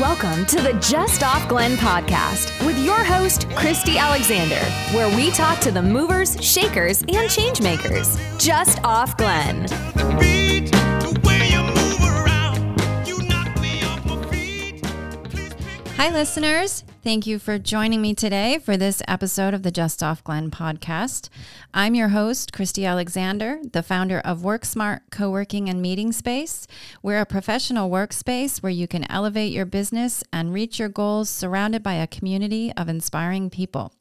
Welcome to the Just Off Glen podcast with your host, Christy Alexander, where we talk to the movers, shakers, and changemakers. Just Off Glen. Hi, listeners. Thank you for joining me today for this episode of the Just Off Glen podcast. I'm your host, Christy Alexander, the founder of WorkSmart Co working and Meeting Space. We're a professional workspace where you can elevate your business and reach your goals surrounded by a community of inspiring people.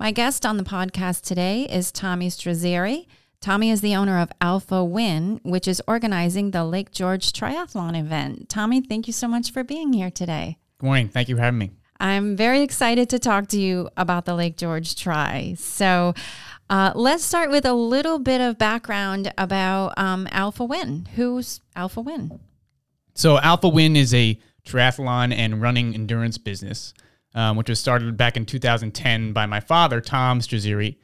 My guest on the podcast today is Tommy Struzzieri. Tommy is the owner of Alpha Win, which is organizing the Lake George Triathlon event. Tommy, thank you so much for being here today. Good morning. Thank you for having me. I'm very excited to talk to you about the Lake George Tri. So, uh, let's start with a little bit of background about um, Alpha Win. Who's Alpha Win? So, Alpha Win is a triathlon and running endurance business, um, which was started back in 2010 by my father, Tom Struzzieri,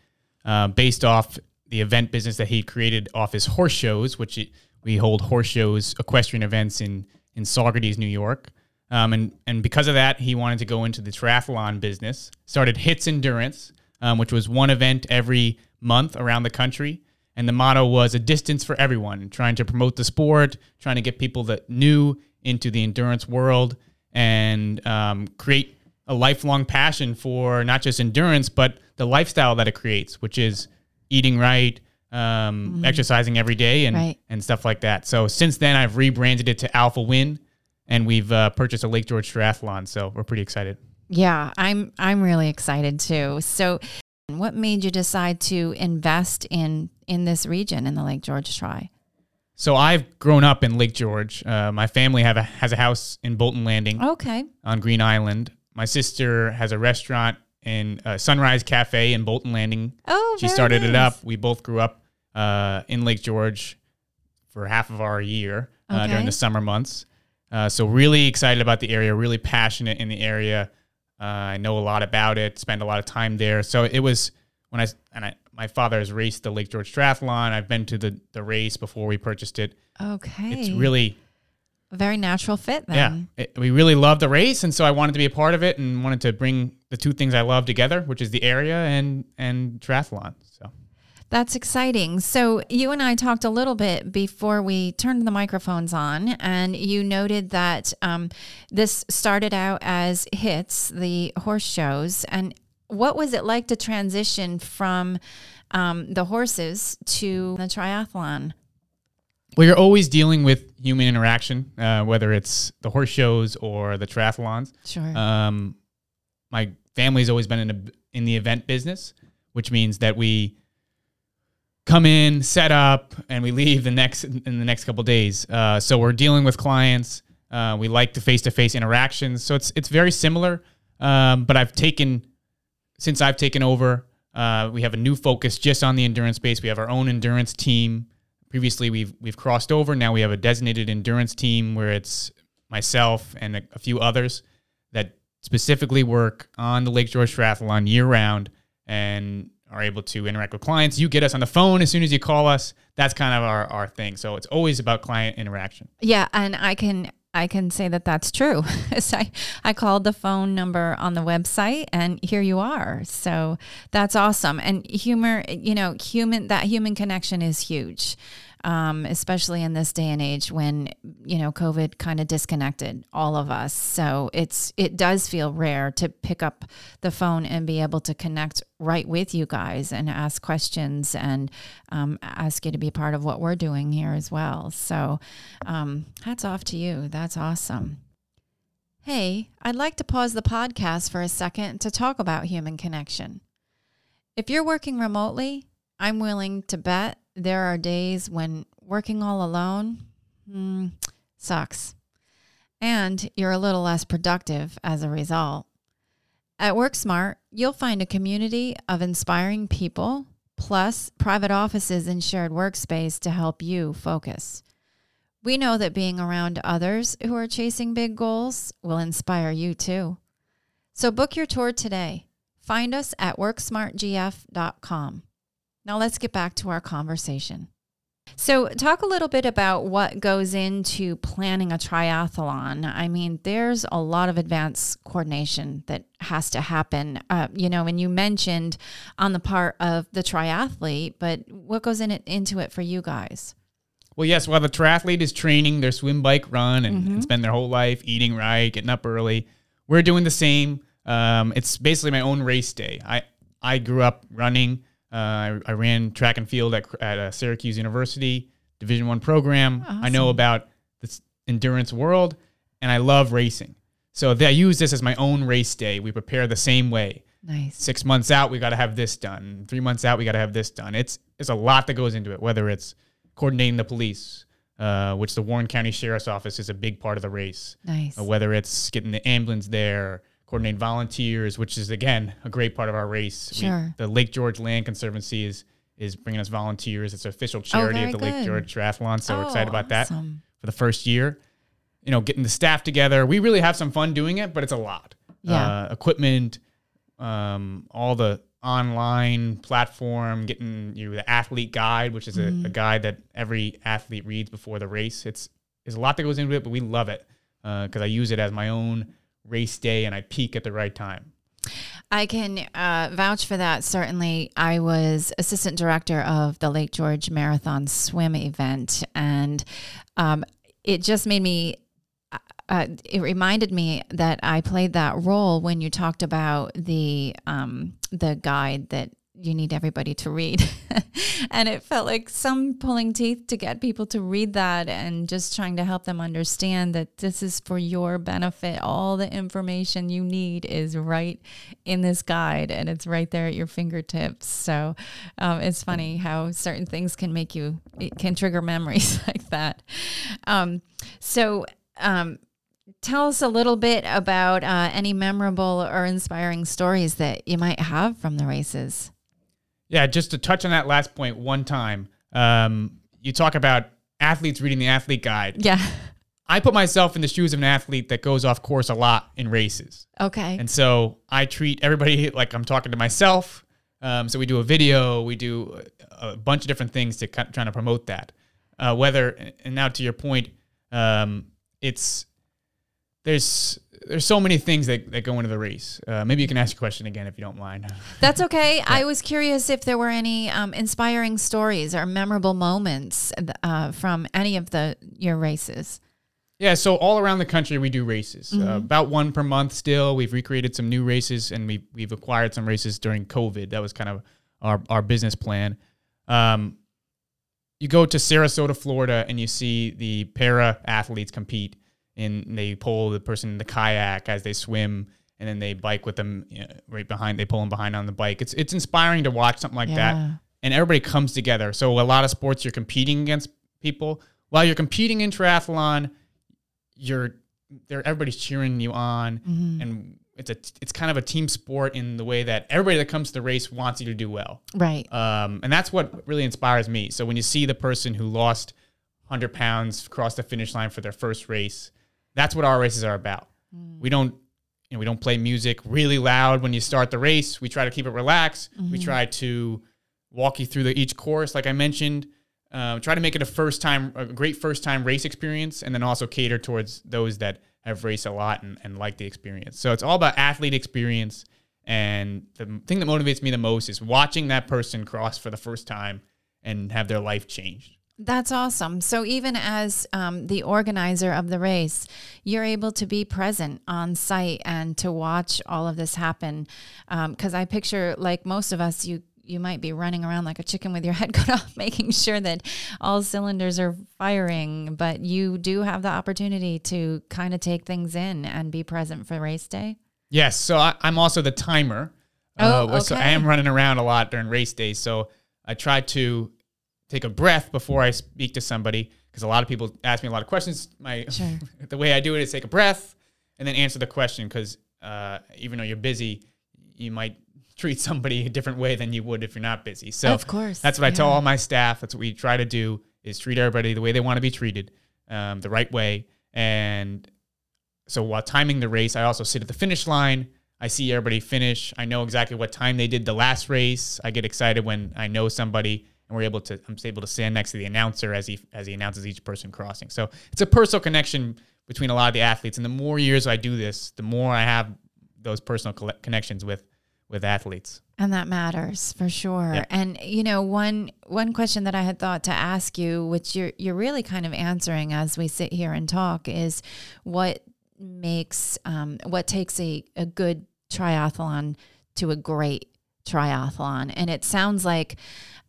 uh, based off the event business that he created off his horse shows, which it, we hold horse shows, equestrian events in in Saugerties, New York. Um, and and because of that, he wanted to go into the triathlon business. Started Hits Endurance, um, which was one event every month around the country. And the motto was a distance for everyone, trying to promote the sport, trying to get people that knew into the endurance world, and um, create a lifelong passion for not just endurance, but the lifestyle that it creates, which is eating right, um, exercising every day, and Right. and stuff like that. So since then, I've rebranded it to Alpha Win, and we've uh, purchased a Lake George Triathlon. So we're pretty excited. Yeah, I'm I'm really excited too. So, what made you decide to invest in in this region in the Lake George Tri? So I've grown up in Lake George. Uh, my family have a, has a house in Bolton Landing Okay. on Green Island. My sister has a restaurant in uh, Sunrise Cafe in Bolton Landing. Oh, she started it up. We both grew up uh, in Lake George for half of our year uh, Okay. during the summer months. Uh, so really excited about the area. Really passionate in the area. Uh, I know a lot about it. Spend a lot of time there. So it was when I and I my father has raced the Lake George Triathlon. I've been to the the race before we purchased it. Okay. It's really a very natural fit then. yeah. It, we really love the race, and so I wanted to be a part of it, and wanted to bring the two things I love together, which is the area and and triathlon. So That's exciting. So, you and I talked a little bit before we turned the microphones on, and you noted that um, this started out as hits, the horse shows. And what was it like to transition from um, the horses to the triathlon? well, you're always dealing with human interaction, uh, whether it's the horse shows or the triathlons. Sure. Um, my family's always been in a, in the event business, which means that we come in, set up, and we leave the next in the next couple days. Uh, so we're dealing with clients. Uh, we like the face to face interactions. So it's it's very similar. Um, but I've taken since I've taken over. Uh, we have a new focus just on the endurance space. We have our own endurance team. Previously, we've we've crossed over. Now we have a designated endurance team where it's myself and a, a few others that specifically work on the Lake George Triathlon year round and are able to interact with clients. You get us on the phone as soon as you call us. That's kind of our, our thing. So it's always about client interaction. Yeah, and I can I can say that that's true. I I called the phone number on the website, and here you are. So that's awesome. And humor, you know, human that human connection is huge. Um, especially in this day and age when you know COVID kind of disconnected all of us. So it's it does feel rare to pick up the phone and be able to connect right with you guys and ask questions and um, ask you to be part of what we're doing here as well. So um, hats off to you. That's awesome. Hey, I'd like to pause the podcast for a second to talk about human connection. If you're working remotely, I'm willing to bet there are days when working all alone hmm, sucks. And you're a little less productive as a result. At WorkSmart, you'll find a community of inspiring people, plus private offices and shared workspace to help you focus. We know that being around others who are chasing big goals will inspire you too. So book your tour today. Find us at worksmartgf.com. Now let's get back to our conversation. So, talk a little bit about what goes into planning a triathlon. I mean, there's a lot of advanced coordination that has to happen. Uh, you know, and you mentioned on the part of the triathlete, but what goes in it, into it for you guys? Well, yes, while the triathlete is training their swim, bike, run, and, and spend their whole life eating right, getting up early, we're doing the same. Um, it's basically my own race day. I, I grew up running. Uh, I, I ran track and field at, at uh, Syracuse University, Division One program. I know about this endurance world, and I love racing. So I use this as my own race day. We prepare the same way Nice. six months out we got to have this done three months out we got to have this done it's it's a lot that goes into it whether it's coordinating the police uh, which the warren county sheriff's office is a big part of the race Nice. uh, whether it's getting the ambulance there coordinating volunteers which is again a great part of our race We- Sure. the lake george land conservancy is is bringing us volunteers it's an official charity very of the lake george triathlon so we're Oh, excited about that for the first year. You know, getting the staff together. We really have some fun doing it, but it's a lot. Yeah. Uh, equipment, um, all the online platform, getting you the athlete guide, which is a, Mm-hmm. a guide that every athlete reads before the race. It's there's a lot that goes into it, but we love it because I use it as my own race day and I peak at the right time. I can uh, vouch for that. Certainly, I was assistant director of the Lake George Marathon swim event, and um, it just made me. Uh, it reminded me that I played that role when you talked about the um, the guide that you need everybody to read, and it felt like some pulling teeth to get people to read that, and just trying to help them understand that this is for your benefit. All the information you need is right in this guide, and it's right there at your fingertips. So um, it's funny how certain things can make you it can trigger memories like that. Um, so. Um, tell us a little bit about uh, any memorable or inspiring stories that you might have from the races. Yeah, just to touch on that last point one time. Um, you talk about athletes reading the athlete guide. Yeah. I put myself in the shoes of an athlete that goes off course a lot in races. Okay. And so I treat everybody like I'm talking to myself. Um, so we do a video, we do a, a bunch of different things to kind of trying to promote that. Uh, whether and now to your point, um, it's there's there's so many things that, that go into the race. Uh, maybe you can ask your question again if you don't mind. That's okay. I was curious if there were any um, inspiring stories or memorable moments uh, from any of the your races. Yeah, so all around the country we do races. Uh, about one per month still. We've recreated some new races and we we've acquired some races during COVID. That was kind of our our business plan. Um, you go to Sarasota, Florida, and you see the para athletes compete, and they pull the person in the kayak as they swim, and then they bike with them you know, right behind. They pull them behind on the bike. It's it's inspiring to watch something like Yeah. that, and everybody comes together. So a lot of sports you're competing against people. While you're competing in triathlon, you're there. Everybody's cheering you on, and it's a it's kind of a team sport in the way that everybody that comes to the race wants you to do well. Right. Um, and that's what really inspires me. So when you see the person who lost 100 pounds cross the finish line for their first race, that's what our races are about. We don't, you know, we don't play music really loud when you start the race. We try to keep it relaxed. We try to walk you through the, each course, like I mentioned. Uh, try to make it a first time, a great first time race experience, and then also cater towards those that have raced a lot and, and like the experience. So it's all about athlete experience. And the thing that motivates me the most is watching that person cross for the first time and have their life changed. That's awesome. So even as um, the organizer of the race, you're able to be present on site and to watch all of this happen. Because I picture, like most of us, you you might be running around like a chicken with your head cut off, making sure that all cylinders are firing. But you do have the opportunity to kind of take things in and be present for race day. Yes, so I, I'm also the timer. Oh, Uh, So I am running around a lot during race day. So I try to take a breath before I speak to somebody because a lot of people ask me a lot of questions. My Sure. the way I do it is take a breath and then answer the question because uh, even though you're busy, you might treat somebody a different way than you would if you're not busy. So Of course, that's what I tell all my staff. That's what we try to do is treat everybody the way they want to be treated, um, the right way. And so while timing the race, I also sit at the finish line. I see everybody finish. I know exactly what time they did the last race. I get excited when I know somebody and we're able to I'm able to stand next to the announcer as he as he announces each person crossing. So it's a personal connection between a lot of the athletes, and the more years I do this, the more I have those personal colle- connections with with athletes. And that matters for sure. Yeah. And you know, one one question that I had thought to ask you, which you're you're really kind of answering as we sit here and talk, is what makes um, what takes a, a good triathlon to a great triathlon. And it sounds like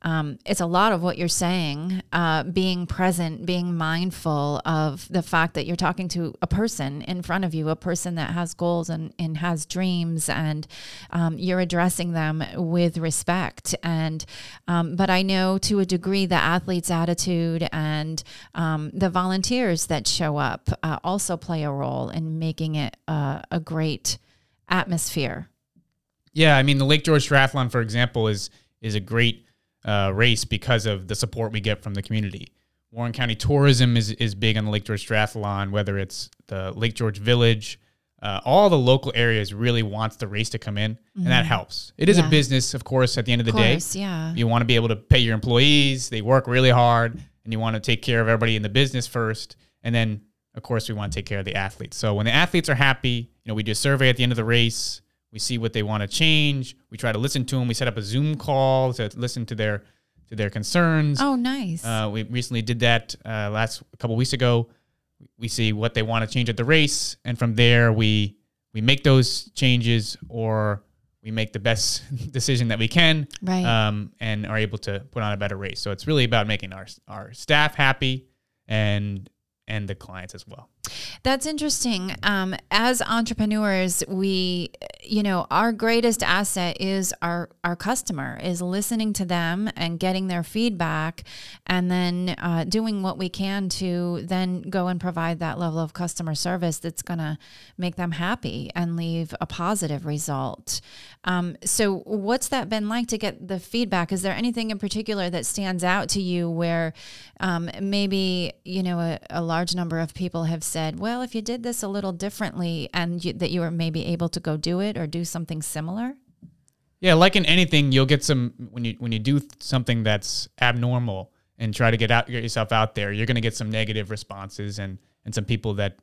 um, it's a lot of what you're saying, uh, being present, being mindful of the fact that you're talking to a person in front of you, a person that has goals and, and has dreams, and um, you're addressing them with respect. And um, but I know to a degree the athlete's attitude and um, the volunteers that show up uh, also play a role in making it uh, a great atmosphere. Yeah, I mean the Lake George Triathlon, for example, is is a great uh, race because of the support we get from the community. Warren County tourism is is big on the Lake George Triathlon, whether it's the Lake George Village, uh, all the local areas really wants the race to come in, and that helps. It is Yeah. a business, of course. At the end of the Of day, yeah. you want to be able to pay your employees. They work really hard, and you want to take care of everybody in the business first, and then of course we want to take care of the athletes. So when the athletes are happy, you know, we do a survey at the end of the race. We see what they want to change. We try to listen to them. We set up a Zoom call to listen to their to their concerns. Oh, nice. Uh, we recently did that uh, last a couple weeks ago. We see what they want to change at the race, and from there we we make those changes or we make the best decision that we can, Right. Um, and are able to put on a better race. So it's really about making our our staff happy and and the clients as well. That's interesting. Um, as entrepreneurs, we, you know, our greatest asset is our our customer, is listening to them and getting their feedback, and then uh, doing what we can to then go and provide that level of customer service that's going to make them happy and leave a positive result. Um, so, what's that been like to get the feedback? Is there anything in particular that stands out to you where um, maybe you know a, a large number of people have said, "Well, if you did this a little differently," and you, that you were maybe able to go do it or do something similar? Yeah, like in anything, you'll get some when you when you do something that's abnormal and try to get out get yourself out there. You're going to get some negative responses and and some people that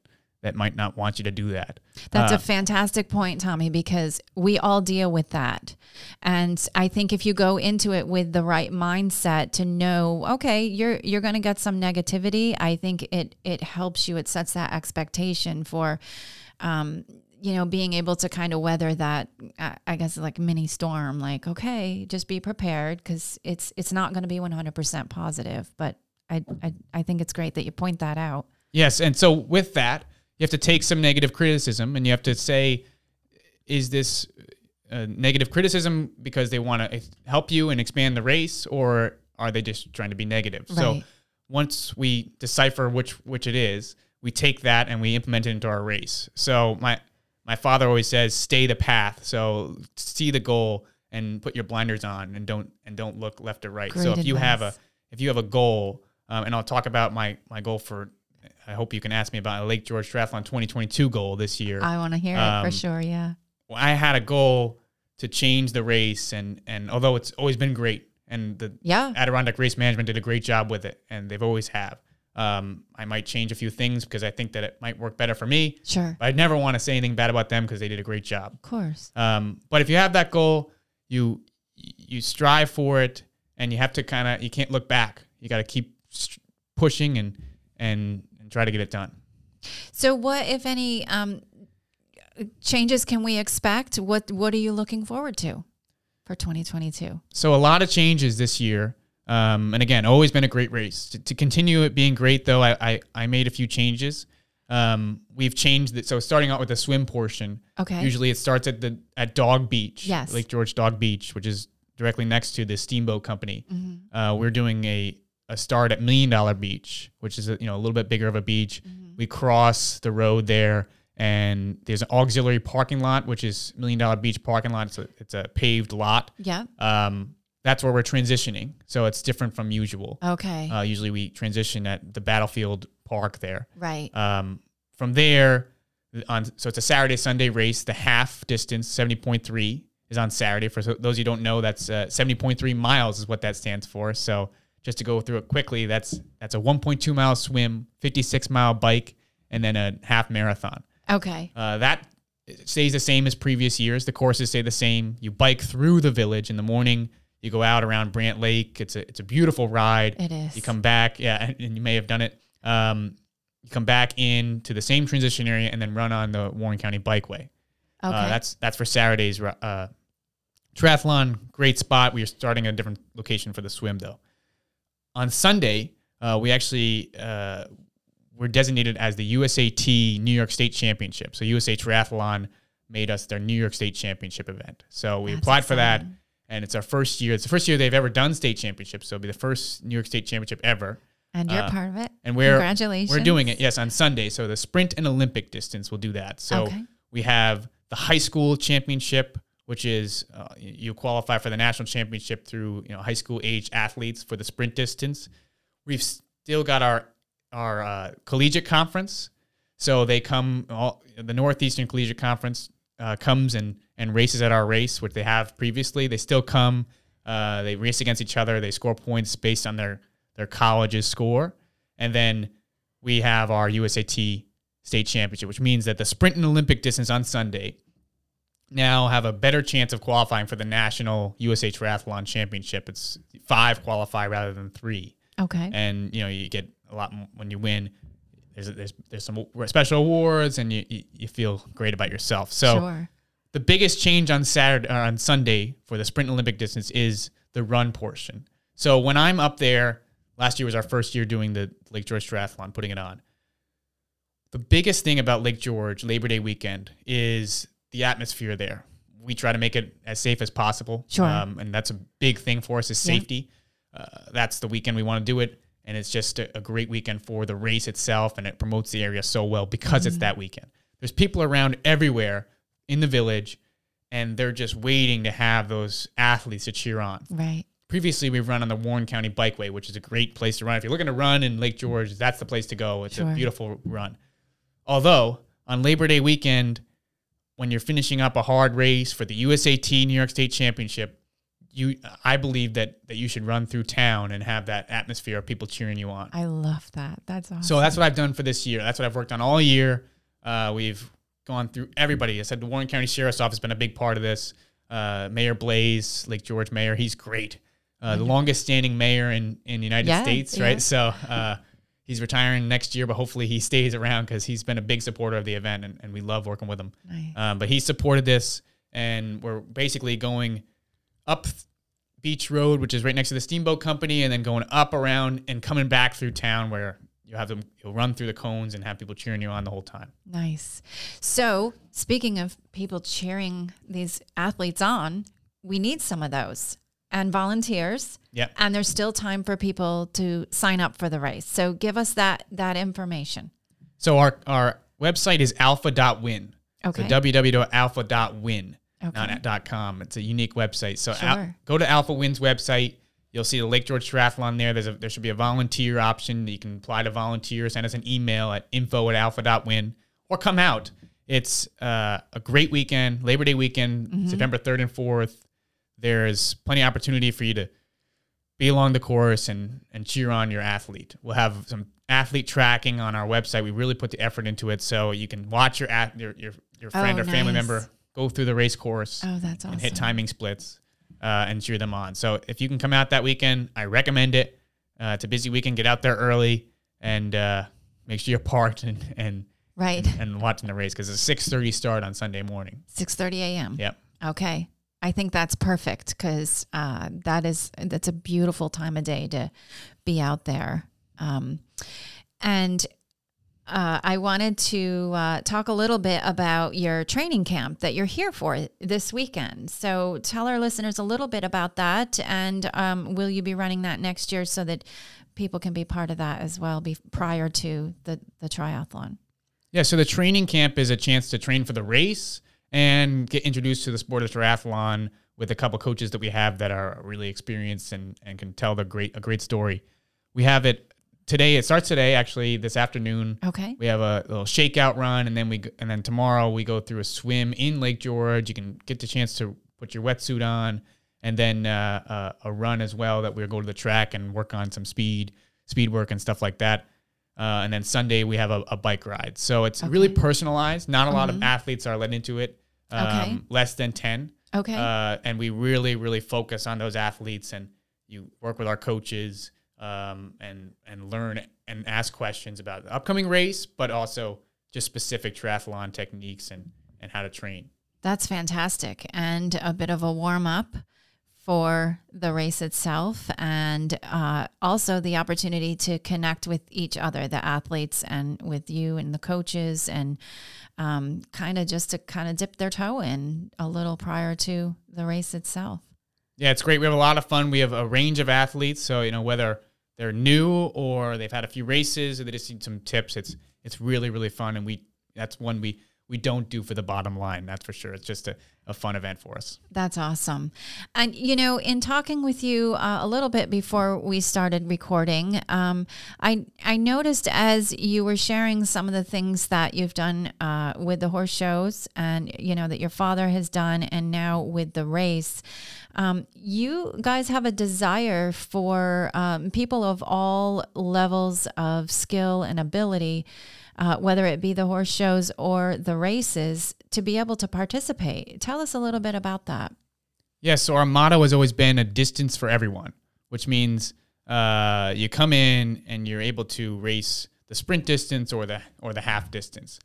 that might not want you to do that. That's Uh, a fantastic point, Tommy, because we all deal with that. And I think if you go into it with the right mindset to know, okay, you're you're going to get some negativity, I think it it helps you. It sets that expectation for um you know, being able to kind of weather that, I guess, like mini storm. Like, okay, just be prepared because it's it's not going to be one hundred percent positive. But I, I I think it's great that you point that out. Yes, and so with that, you have to take some negative criticism and you have to say, is this uh, negative criticism because they want to help you and expand the race, or are they just trying to be negative? So once we decipher which which it is, we take that and we implement it into our race. So my my father always says, "Stay the path." So see the goal and put your blinders on and don't and don't look left or right. so Great if you have a if you have a goal, um, and I'll talk about my my goal for. I hope you can ask me about a Lake George Triathlon 2022 goal this year. I want to hear it Um, for sure. Yeah. Well, I had a goal to change the race, and and although it's always been great, and the Yeah. Adirondack Race Management did a great job with it, and they've always have. Um, I might change a few things because I think that it might work better for me. Sure. But I'd never want to say anything bad about them because they did a great job. Of course. Um, but if you have that goal, you you strive for it, and you have to kind of you can't look back. You got to keep pushing and and and try to get it done. So, what, if any, um, changes can we expect? What What are you looking forward to for 2022? So a lot of changes this year. Um, and again, always been a great race. To, to continue it being great, though, I, I, I made a few changes. Um, we've changed it. So starting out with the swim portion, Okay. usually it starts at the at Dog Beach, Yes. Lake George Dog Beach, which is directly next to the Steamboat Company. Mm-hmm. Uh, we're doing a a start at Million Dollar Beach, which is a, you know a little bit bigger of a beach. Mm-hmm. We cross the road there, and there's an auxiliary parking lot, which is Million Dollar Beach parking lot. It's a it's a paved lot Yeah. um, that's where we're transitioning. So it's different from usual. Okay. Uh, usually we transition at the battlefield park there. right. Um, from there, on so it's a Saturday Sunday race. The half distance seventy point three is on Saturday. For those who don't know, that's uh, 70.3 miles is what that stands for. So just to go through it quickly, that's that's a 1.2 mile swim, 56 mile bike, and then a half marathon. Okay. Uh, that stays the same as previous years. The courses stay the same. You bike through the village in the morning. You go out around Brant Lake. It's a it's a beautiful ride. It is. You come back, yeah, and, and you may have done it. Um, you come back in to the same transition area and then run on the Warren County Bikeway. Okay. Uh, that's that's for Saturday's uh, triathlon. Great spot. We are starting at a different location for the swim though. On Sunday, uh, we actually uh, were designated as the USAT New York State Championship. So USA Triathlon made us their New York State Championship event. So we That's applied for that, and it's our first year. It's the first year they've ever done state championships. So it'll be the first New York State Championship ever. and you're uh, part of it. And we're Congratulations. We're doing it, yes, on Sunday. So the sprint and Olympic distance will do that. So Okay. we have the high school championship, which is uh, you qualify for the national championship through you know high school age athletes for the sprint distance. We've still got our our uh, collegiate conference. So they come all the Northeastern Collegiate Conference uh, comes and and races at our race, which they have previously. They still come. Uh, they race against each other. They score points based on their their college's score, and then we have our USAT state championship, which means that the sprint and Olympic distance on Sunday now have a better chance of qualifying for the national USA Triathlon Championship. It's five qualify rather than three Okay. and you know you get a lot m- when you win. There's there's there's some special awards, and you you, you feel great about yourself. So sure. the biggest change on Saturday or on Sunday for the sprint Olympic distance is the run portion. So when I'm up there, last year was our first year doing the Lake George Triathlon, putting it on. The biggest thing about Lake George Labor Day weekend is the atmosphere there. We try to make it as safe as possible. Sure. Um, and that's a big thing for us is Yeah. safety. Uh, that's the weekend we want to do it. And it's just a, a great weekend for the race itself. And it promotes the area so well because Mm-hmm. it's that weekend. There's people around everywhere in the village, and they're just waiting to have those athletes to cheer on Right. previously we've run on the Warren County Bikeway, which is a great place to run. If you're looking to run in Lake George, that's the place to go. It's Sure. a beautiful run. Although on Labor Day weekend, when you're finishing up a hard race for the USAT New York State Championship, you I believe that that you should run through town and have that atmosphere of people cheering you on. I love that. That's awesome. So that's what I've done for this year. That's what I've worked on all year. Uh, we've gone through everybody. I said the Warren County Sheriff's Office has been a big part of this. Uh, mayor Blais, Lake George Mayor, he's great. Uh, the longest standing mayor in, in the United Yeah, States, yeah. right? So uh, he's retiring next year, but hopefully he stays around because he's been a big supporter of the event and, and we love working with him. Nice. Um, but he supported this, and we're basically going up Beach Road, which is right next to the Steamboat Company, and then going up around and coming back through town where you have them. You'll run through the cones and have people cheering you on the whole time. Nice. So, speaking of people cheering these athletes on, we need some of those and volunteers. Yep. And there's still time for people to sign up for the race. So, give us that that information. So our our website is alpha.win. Okay. So www.alpha.win, Okay. not dot .com. It's a unique website. So Sure. al- go to Alpha Win's website. You'll see the Lake George Triathlon there. There's a, there should be a volunteer option. You can apply to volunteer. Send us an email at info at alpha.win or come out. It's uh, a great weekend, Labor Day weekend, Mm-hmm. September 3rd and 4th. There's plenty of opportunity for you to be along the course and and cheer on your athlete. We'll have some athlete tracking on our website. We really put the effort into it, so you can watch your ath- your your, your friend Oh, or family nice. member go through the race course Oh, that's awesome. and hit timing splits uh, and cheer them on. So if you can come out that weekend, I recommend it. Uh, it's a busy weekend. Get out there early and uh, make sure you're parked and and Right. and watching the race because it's a six thirty start on Sunday morning. 6:30 a.m. Yep. Okay. I think that's perfect because uh, that is that's a beautiful time of day to be out there. Um, and uh, I wanted to uh, talk a little bit about your training camp that you're here for this weekend. So tell our listeners a little bit about that, and um, will you be running that next year so that people can be part of that as well, be prior to the the triathlon? Yeah, so the training camp is a chance to train for the race and get introduced to the sport of triathlon with a couple coaches that we have that are really experienced and, and can tell the great a great story. We have it today. It starts today, actually, this afternoon. Okay. We have a little shakeout run, and then we and then tomorrow we go through a swim in Lake George. You can get the chance to put your wetsuit on, and then uh, uh, a run as well. That we'll go to the track and work on some speed, speed work and stuff like that. Uh, and then Sunday we have a, a bike ride. So it's really personalized. Not a lot of athletes are let into it. Um, Okay. Less than ten. Okay. Uh, and we really, really focus on those athletes, and you work with our coaches um, and and learn and ask questions about the upcoming race, but also just specific triathlon techniques and and how to train. That's fantastic. And a bit of a warm up for the race itself, and uh, also the opportunity to connect with each other, the athletes, and with you and the coaches, and um, kind of just to kind of dip their toe in a little prior to the race itself. Yeah, it's great. We have a lot of fun. We have a range of athletes, so you know whether they're new or they've had a few races or they just need some tips. It's it's really really fun, and we that's one we we don't do for the bottom line. That's for sure. It's just a, a fun event for us. That's awesome. And, you know, in talking with you uh, a little bit before we started recording, um, I, I noticed as you were sharing some of the things that you've done uh, with the horse shows and, you know, that your father has done and now with the race, um, you guys have a desire for um, people of all levels of skill and ability uh, whether it be the horse shows or the races, to be able to participate. Tell us a little bit about that. Yeah, so our motto has always been a distance for everyone, which means uh, you come in and you're able to race the sprint distance or the or the half distance.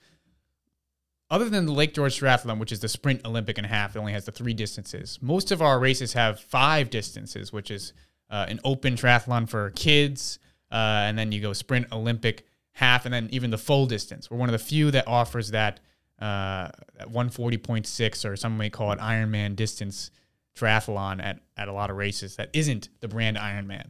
Other than the Lake George Triathlon, which is the sprint Olympic and half, it only has the three distances. Most of our races have five distances, which is uh, an open triathlon for kids, uh, and then you go sprint Olympic half, and then even the full distance. We're one of the few that offers that uh, 140.6 or some may call it Ironman distance triathlon at, at a lot of races that isn't the brand Ironman.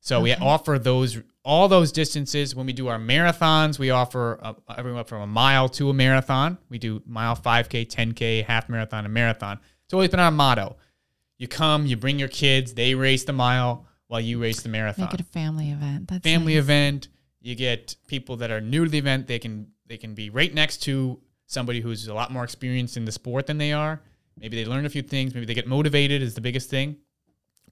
So we offer those all those distances. When we do our marathons, we offer uh, everyone from a mile to a marathon. We do mile, 5K, 10K, half marathon, and marathon. It's always been our motto. You come, you bring your kids, they race the mile while you race the marathon Make it a family event. That's family nice. event. You get people that are new to the event. They can they can be right next to somebody who's a lot more experienced in the sport than they are. Maybe they learn a few things. Maybe they get motivated is the biggest thing.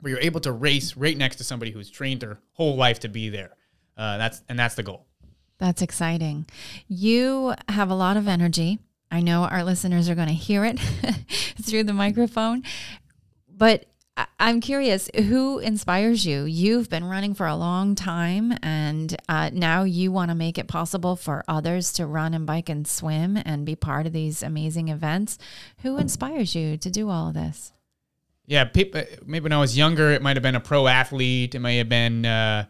Where you're able to race right next to somebody who's trained their whole life to be there. Uh, that's and that's the goal. That's exciting. You have a lot of energy. I know our listeners are going to hear it through the microphone, but I'm curious who inspires you? You've been running for a long time, and uh, now you want to make it possible for others to run and bike and swim and be part of these amazing events. Who inspires you to do all of this? Yeah, people, maybe when I was younger, it might have been a pro athlete. It may have been uh,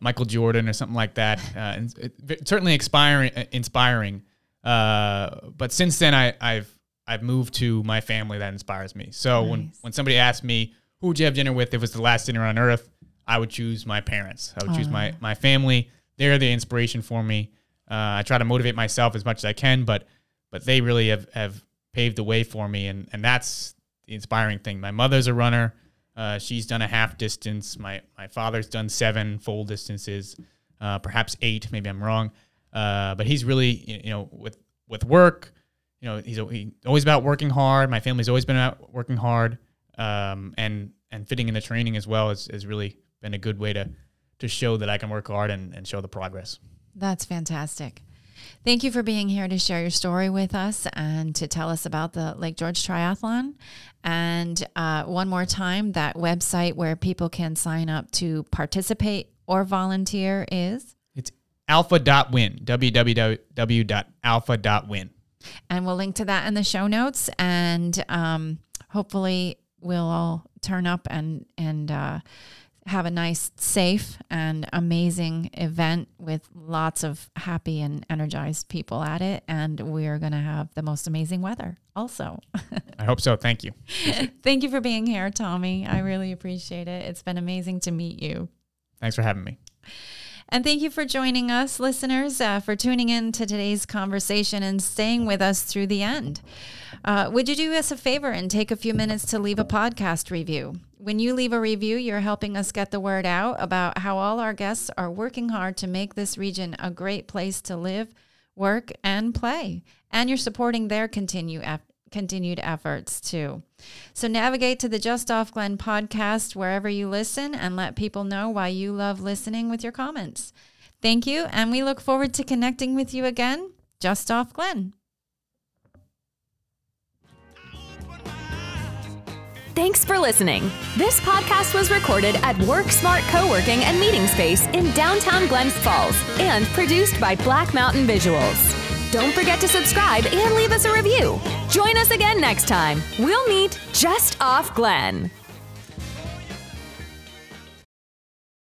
Michael Jordan or something like that. Uh, and it, certainly inspiring. Inspiring. Uh, but since then, I, I've I've moved to my family that inspires me. So when when somebody asks me who would you have dinner with if it was the last dinner on earth, I would choose my parents. I would choose my my family. They're the inspiration for me. Uh, I try to motivate myself as much as I can, but but they really have, have paved the way for me, and and that's the inspiring thing. My mother's a runner. Uh, she's done a half distance. My my father's done seven full distances, uh, perhaps eight. Maybe I'm wrong. Uh, but he's really you know with with work. You know he's, he, always about working hard. My family's always been about working hard, um, and and fitting in the training as well has, has really been a good way to to show that I can work hard and, and show the progress. That's fantastic. Thank you for being here to share your story with us and to tell us about the Lake George Triathlon. And uh, one more time, that website where people can sign up to participate or volunteer is. It's alpha.win, www.alpha.win. And we'll link to that in the show notes. And um, hopefully, we'll all turn up and and uh, have a nice, safe, and amazing event with lots of happy and energized people at it. And we're going to have the most amazing weather also. I hope so. Thank you. Thank you for being here, Tommy. I really appreciate it. It's been amazing to meet you. Thanks for having me. And thank you for joining us, listeners, uh, for tuning in to today's conversation and staying with us through the end. Uh, would you do us a favor and take a few minutes to leave a podcast review? When you leave a review, you're helping us get the word out about how all our guests are working hard to make this region a great place to live, work, and play. And you're supporting their continue continued efforts too. So navigate to the Just Off Glen podcast wherever you listen and let people know why you love listening with your comments. Thank you, and we look forward to connecting with you again just off Glen. Thanks for listening. This podcast was recorded at Work Smart Co-working and Meeting Space in downtown Glens Falls and produced by Black Mountain Visuals. Don't forget to subscribe and leave us a review. Join us again next time. We'll meet just off Glen.